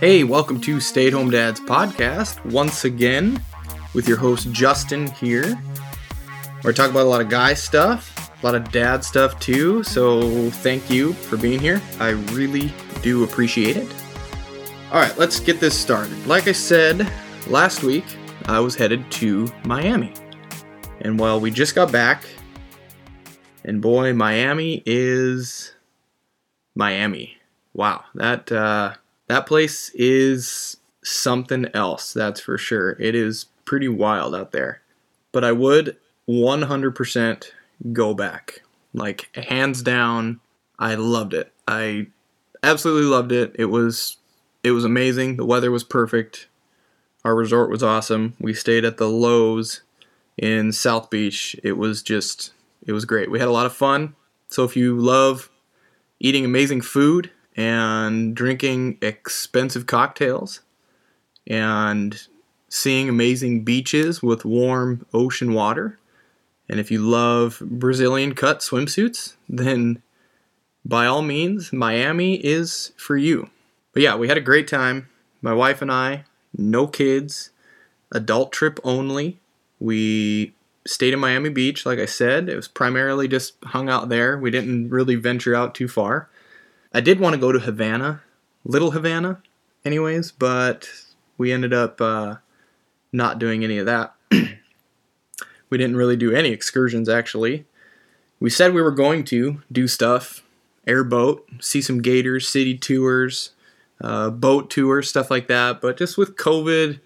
Hey, welcome to Stay at Home Dads podcast once again with your host Justin here. We're talking about a lot of guy stuff, a lot of dad stuff too. So thank you for being here. I really do appreciate it. All right, let's get this started. Like I said last week, I was headed to Miami. And while we just got back, and boy, Miami is Miami. Wow, that uh, that place is something else, that's for sure. It is pretty wild out there. But I would 100% go back. Like, hands down, I loved it. I absolutely loved it. It was it was amazing. The weather was perfect. Our resort was awesome. We stayed at the Loews in South Beach. It was just it was great. We had a lot of fun. So if you love eating amazing food and drinking expensive cocktails and seeing amazing beaches with warm ocean water. And if you love Brazilian cut swimsuits, then by all means, Miami is for you. But yeah, we had a great time. My wife and I, no kids, adult trip only. We stayed in Miami Beach, like I said. It was primarily just hung out there. We didn't really venture out too far. I did want to go to Havana, Little Havana, anyways, but we ended up uh, not doing any of that. we didn't really do any excursions, actually. We said we were going to do stuff, airboat, see some gators, city tours, uh, boat tours, stuff like that, but just with COVID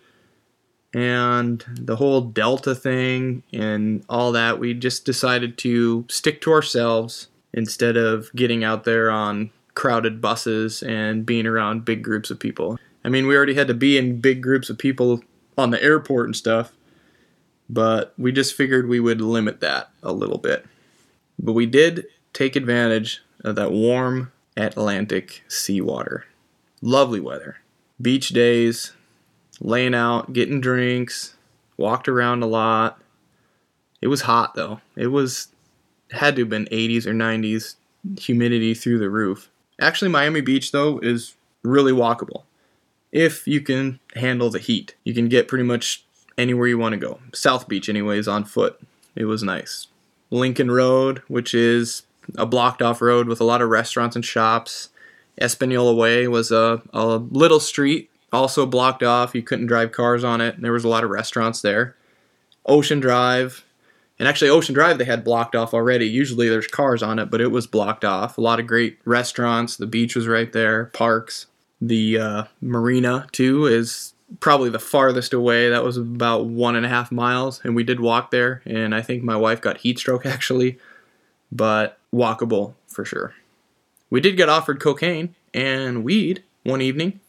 and the whole Delta thing and all that, we just decided to stick to ourselves instead of getting out there on crowded buses and being around big groups of people. I mean, we already had to be in big groups of people on the airport and stuff, but we just figured we would limit that a little bit. But we did take advantage of that warm Atlantic seawater. Lovely weather. Beach days, laying out, getting drinks, walked around a lot. It was hot though. It was had to have been 80s or 90s, humidity through the roof. Actually, Miami Beach, though, is really walkable if you can handle the heat. You can get pretty much anywhere you want to go. South Beach, anyways, on foot. It was nice. Lincoln Road, which is a blocked off road with a lot of restaurants and shops. Espanola Way was a, a little street, also blocked off. You couldn't drive cars on it. And there was a lot of restaurants there. Ocean Drive, and actually, Ocean Drive they had blocked off already. Usually there's cars on it, but it was blocked off. A lot of great restaurants. The beach was right there. Parks. The uh, marina too is probably the farthest away. That was about one and a half miles, and we did walk there. And I think my wife got heat stroke actually, but walkable for sure. We did get offered cocaine and weed one evening,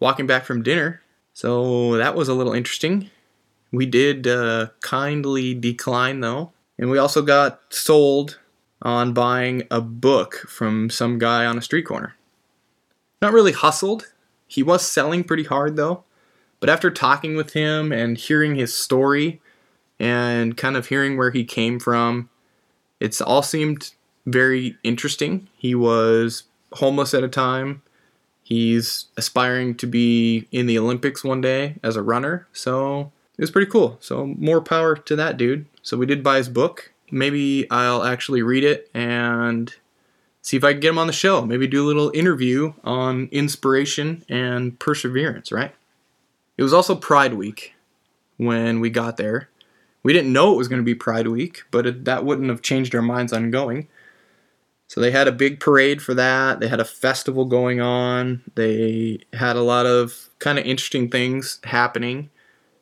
walking back from dinner. So that was a little interesting. We did uh, kindly decline though, and we also got sold on buying a book from some guy on a street corner. Not really hustled. He was selling pretty hard though. But after talking with him and hearing his story and kind of hearing where he came from, it's all seemed very interesting. He was homeless at a time. He's aspiring to be in the Olympics one day as a runner. So it was pretty cool. So more power to that dude. So we did buy his book. Maybe I'll actually read it and see if I can get him on the show. Maybe do a little interview on inspiration and perseverance, right? It was also Pride Week when we got there. We didn't know it was going to be Pride Week, but it, that wouldn't have changed our minds on going. So they had a big parade for that. They had a festival going on. They had a lot of kind of interesting things happening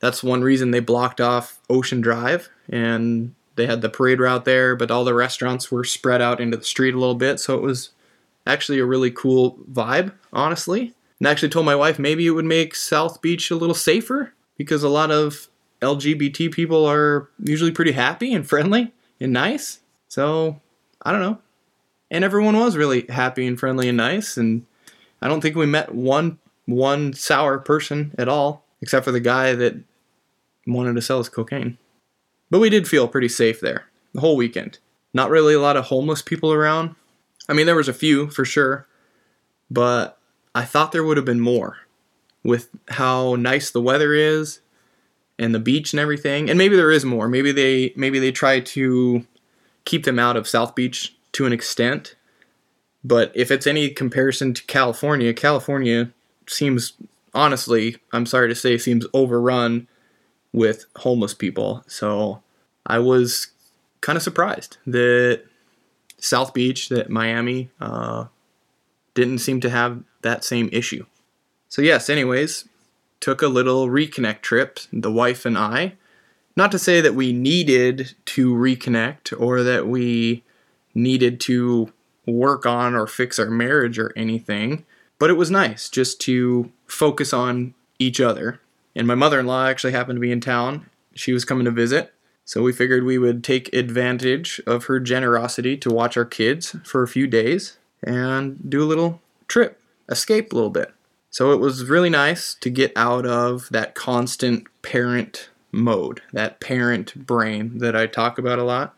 that's one reason they blocked off Ocean Drive and they had the parade route there, but all the restaurants were spread out into the street a little bit, so it was actually a really cool vibe, honestly. And I actually told my wife maybe it would make South Beach a little safer because a lot of LGBT people are usually pretty happy and friendly and nice. So, I don't know. And everyone was really happy and friendly and nice and I don't think we met one one sour person at all except for the guy that wanted to sell us cocaine. But we did feel pretty safe there the whole weekend. Not really a lot of homeless people around. I mean, there was a few for sure, but I thought there would have been more with how nice the weather is and the beach and everything. And maybe there is more. Maybe they maybe they try to keep them out of South Beach to an extent. But if it's any comparison to California, California seems honestly, I'm sorry to say, seems overrun with homeless people. So I was kind of surprised that South Beach, that Miami, uh, didn't seem to have that same issue. So, yes, anyways, took a little reconnect trip, the wife and I. Not to say that we needed to reconnect or that we needed to work on or fix our marriage or anything, but it was nice just to focus on each other. And my mother in law actually happened to be in town. She was coming to visit. So we figured we would take advantage of her generosity to watch our kids for a few days and do a little trip, escape a little bit. So it was really nice to get out of that constant parent mode, that parent brain that I talk about a lot.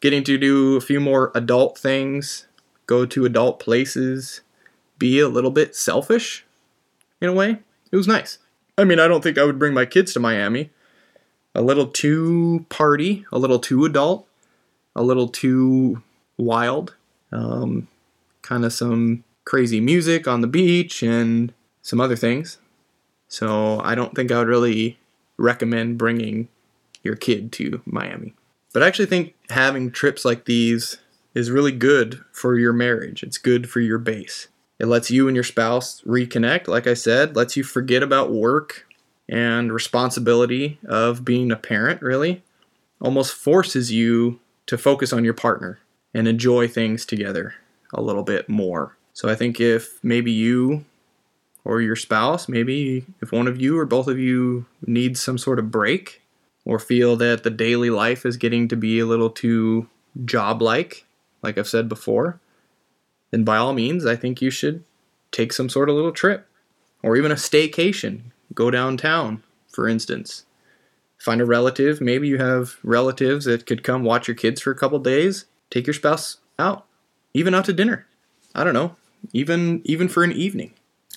Getting to do a few more adult things, go to adult places, be a little bit selfish in a way. It was nice. I mean, I don't think I would bring my kids to Miami. A little too party, a little too adult, a little too wild. Um, kind of some crazy music on the beach and some other things. So I don't think I would really recommend bringing your kid to Miami. But I actually think having trips like these is really good for your marriage. It's good for your base. It lets you and your spouse reconnect, like I said, lets you forget about work and responsibility of being a parent, really. Almost forces you to focus on your partner and enjoy things together a little bit more. So I think if maybe you or your spouse, maybe if one of you or both of you needs some sort of break or feel that the daily life is getting to be a little too job like, like I've said before, then by all means, I think you should take some sort of little trip or even a staycation. Go downtown, for instance. Find a relative. Maybe you have relatives that could come watch your kids for a couple days. Take your spouse out, even out to dinner. I don't know, even even for an evening.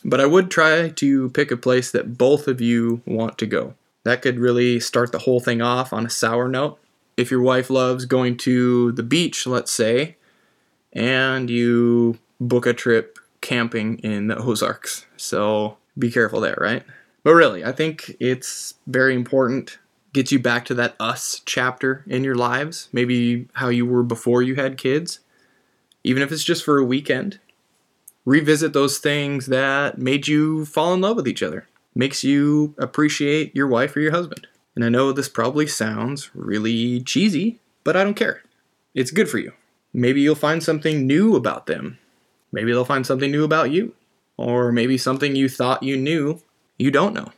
But I would try to pick a place that both of you want to go. That could really start the whole thing off on a sour note. If your wife loves going to the beach, let's say, and you book a trip camping in the Ozarks. So be careful there, right? But really, I think it's very important. Gets you back to that us chapter in your lives, maybe how you were before you had kids, even if it's just for a weekend. Revisit those things that made you fall in love with each other, makes you appreciate your wife or your husband. And I know this probably sounds really cheesy, but I don't care. It's good for you. Maybe you'll find something new about them. Maybe they'll find something new about you. Or maybe something you thought you knew, you don't know.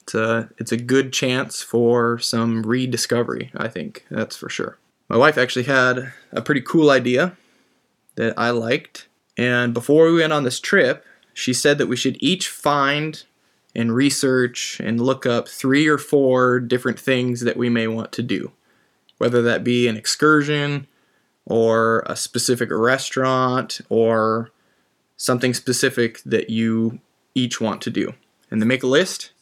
It's a, it's a good chance for some rediscovery, I think, that's for sure. My wife actually had a pretty cool idea that I liked. And before we went on this trip, she said that we should each find and research and look up three or four different things that we may want to do, whether that be an excursion or a specific restaurant or something specific that you each want to do. And then make a list.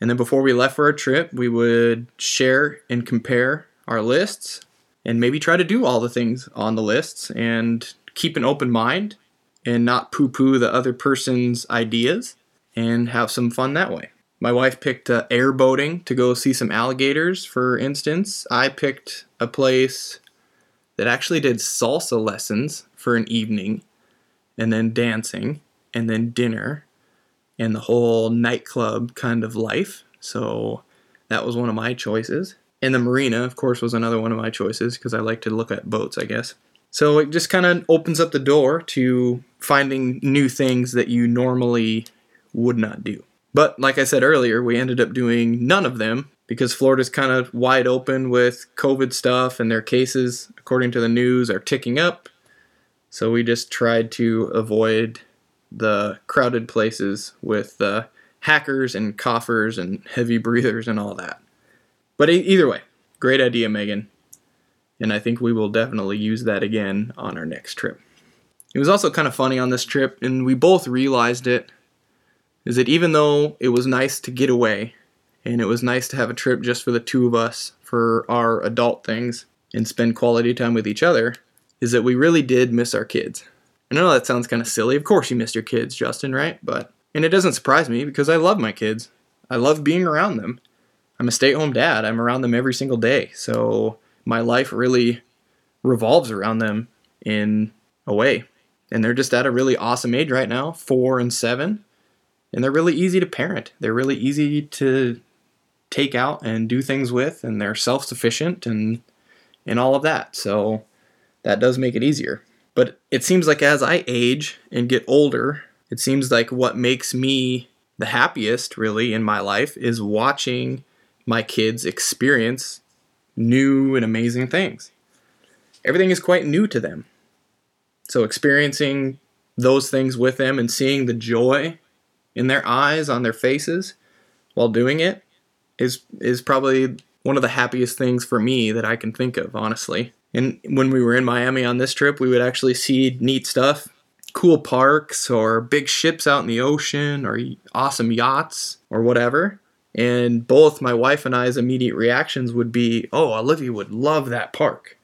And then before we left for our trip, we would share and compare our lists and maybe try to do all the things on the lists and keep an open mind and not poo poo the other person's ideas and have some fun that way. My wife picked uh, airboating to go see some alligators, for instance. I picked a place that actually did salsa lessons for an evening, and then dancing, and then dinner, and the whole nightclub kind of life. So that was one of my choices. And the marina, of course, was another one of my choices because I like to look at boats, I guess. So it just kind of opens up the door to finding new things that you normally would not do. But like I said earlier, we ended up doing none of them because Florida's kind of wide open with COVID stuff and their cases, according to the news, are ticking up. So we just tried to avoid the crowded places with uh, hackers and coughers and heavy breathers and all that. But either way, great idea, Megan. And I think we will definitely use that again on our next trip. It was also kind of funny on this trip, and we both realized it, is that even though it was nice to get away, and it was nice to have a trip just for the two of us for our adult things and spend quality time with each other, is that we really did miss our kids. I know that sounds kind of silly. Of course you missed your kids, Justin, right? But and it doesn't surprise me because I love my kids. I love being around them. I'm a stay-at-home dad. I'm around them every single day. So my life really revolves around them in a way. And they're just at a really awesome age right now, 4 and 7. And they're really easy to parent. They're really easy to take out and do things with and they're self-sufficient and and all of that. So that does make it easier. But it seems like as I age and get older, it seems like what makes me the happiest really in my life is watching my kids experience new and amazing things. Everything is quite new to them. So experiencing those things with them and seeing the joy in their eyes, on their faces while doing it is is probably one of the happiest things for me that I can think of, honestly. And when we were in Miami on this trip, we would actually see neat stuff, cool parks or big ships out in the ocean or awesome yachts or whatever. And both my wife and I's immediate reactions would be, "Oh, Olivia would love that park."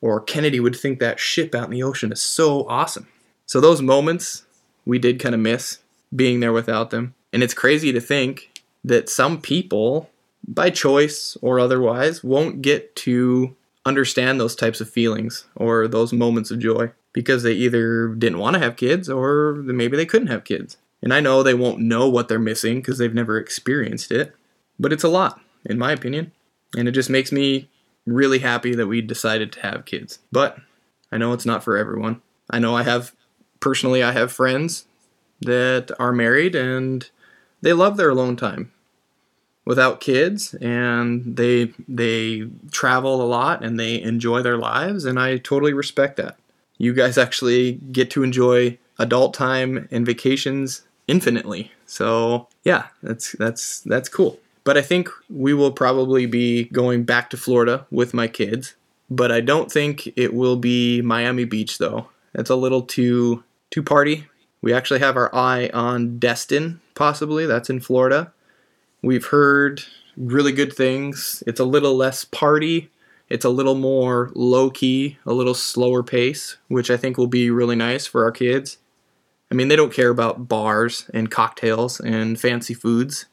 Or Kennedy would think that ship out in the ocean is so awesome. So those moments we did kind of miss being there without them. And it's crazy to think that some people by choice or otherwise won't get to understand those types of feelings or those moments of joy because they either didn't want to have kids or maybe they couldn't have kids. And I know they won't know what they're missing because they've never experienced it, but it's a lot, in my opinion. And it just makes me really happy that we decided to have kids. But I know it's not for everyone. I know I have, personally, I have friends that are married and they love their alone time without kids and they they travel a lot and they enjoy their lives and I totally respect that. You guys actually get to enjoy adult time and vacations infinitely. So, yeah, that's that's that's cool. But I think we will probably be going back to Florida with my kids, but I don't think it will be Miami Beach though. It's a little too too party. We actually have our eye on Destin possibly. That's in Florida We've heard really good things. It's a little less party. It's a little more low key, a little slower pace, which I think will be really nice for our kids. I mean, they don't care about bars and cocktails and fancy foods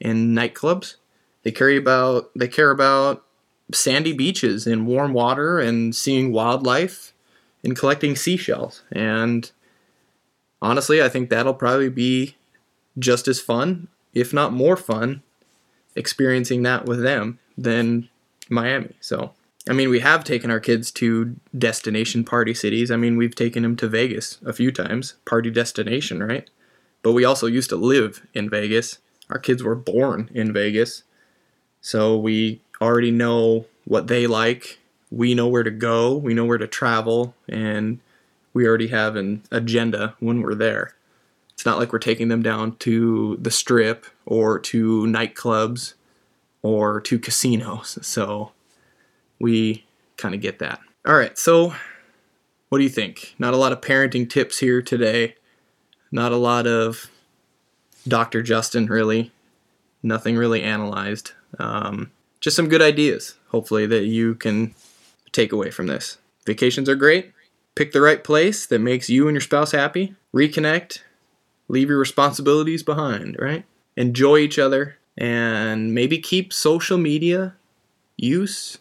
and nightclubs. They care about they care about sandy beaches and warm water and seeing wildlife and collecting seashells. And honestly, I think that'll probably be just as fun if not more fun, experiencing that with them than Miami. So, I mean, we have taken our kids to destination party cities. I mean, we've taken them to Vegas a few times, party destination, right? But we also used to live in Vegas. Our kids were born in Vegas. So we already know what they like. We know where to go, we know where to travel, and we already have an agenda when we're there. It's not like we're taking them down to the strip or to nightclubs or to casinos. So we kind of get that. All right, so what do you think? Not a lot of parenting tips here today. Not a lot of Dr. Justin, really. Nothing really analyzed. Um, just some good ideas, hopefully, that you can take away from this. Vacations are great. Pick the right place that makes you and your spouse happy. Reconnect leave your responsibilities behind, right? Enjoy each other and maybe keep social media use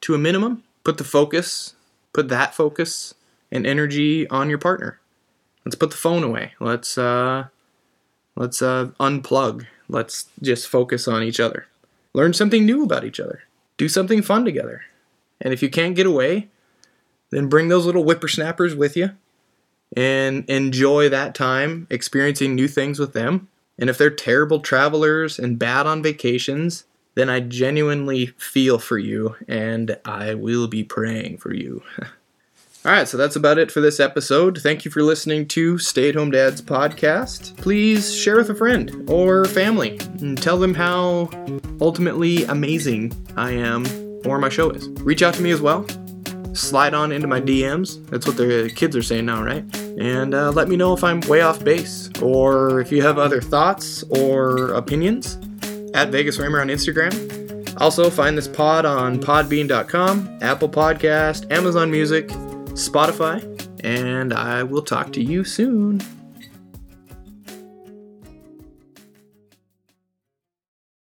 to a minimum. Put the focus, put that focus and energy on your partner. Let's put the phone away. Let's uh let's uh unplug. Let's just focus on each other. Learn something new about each other. Do something fun together. And if you can't get away, then bring those little whippersnappers with you and enjoy that time experiencing new things with them. And if they're terrible travelers and bad on vacations, then I genuinely feel for you and I will be praying for you. All right, so that's about it for this episode. Thank you for listening to Stay at Home Dads podcast. Please share with a friend or family and tell them how ultimately amazing I am or my show is. Reach out to me as well slide on into my DMs. That's what the kids are saying now, right? And uh, let me know if I'm way off base or if you have other thoughts or opinions at Vegas Raymer on Instagram. Also, find this pod on podbean.com, Apple Podcast, Amazon Music, Spotify, and I will talk to you soon.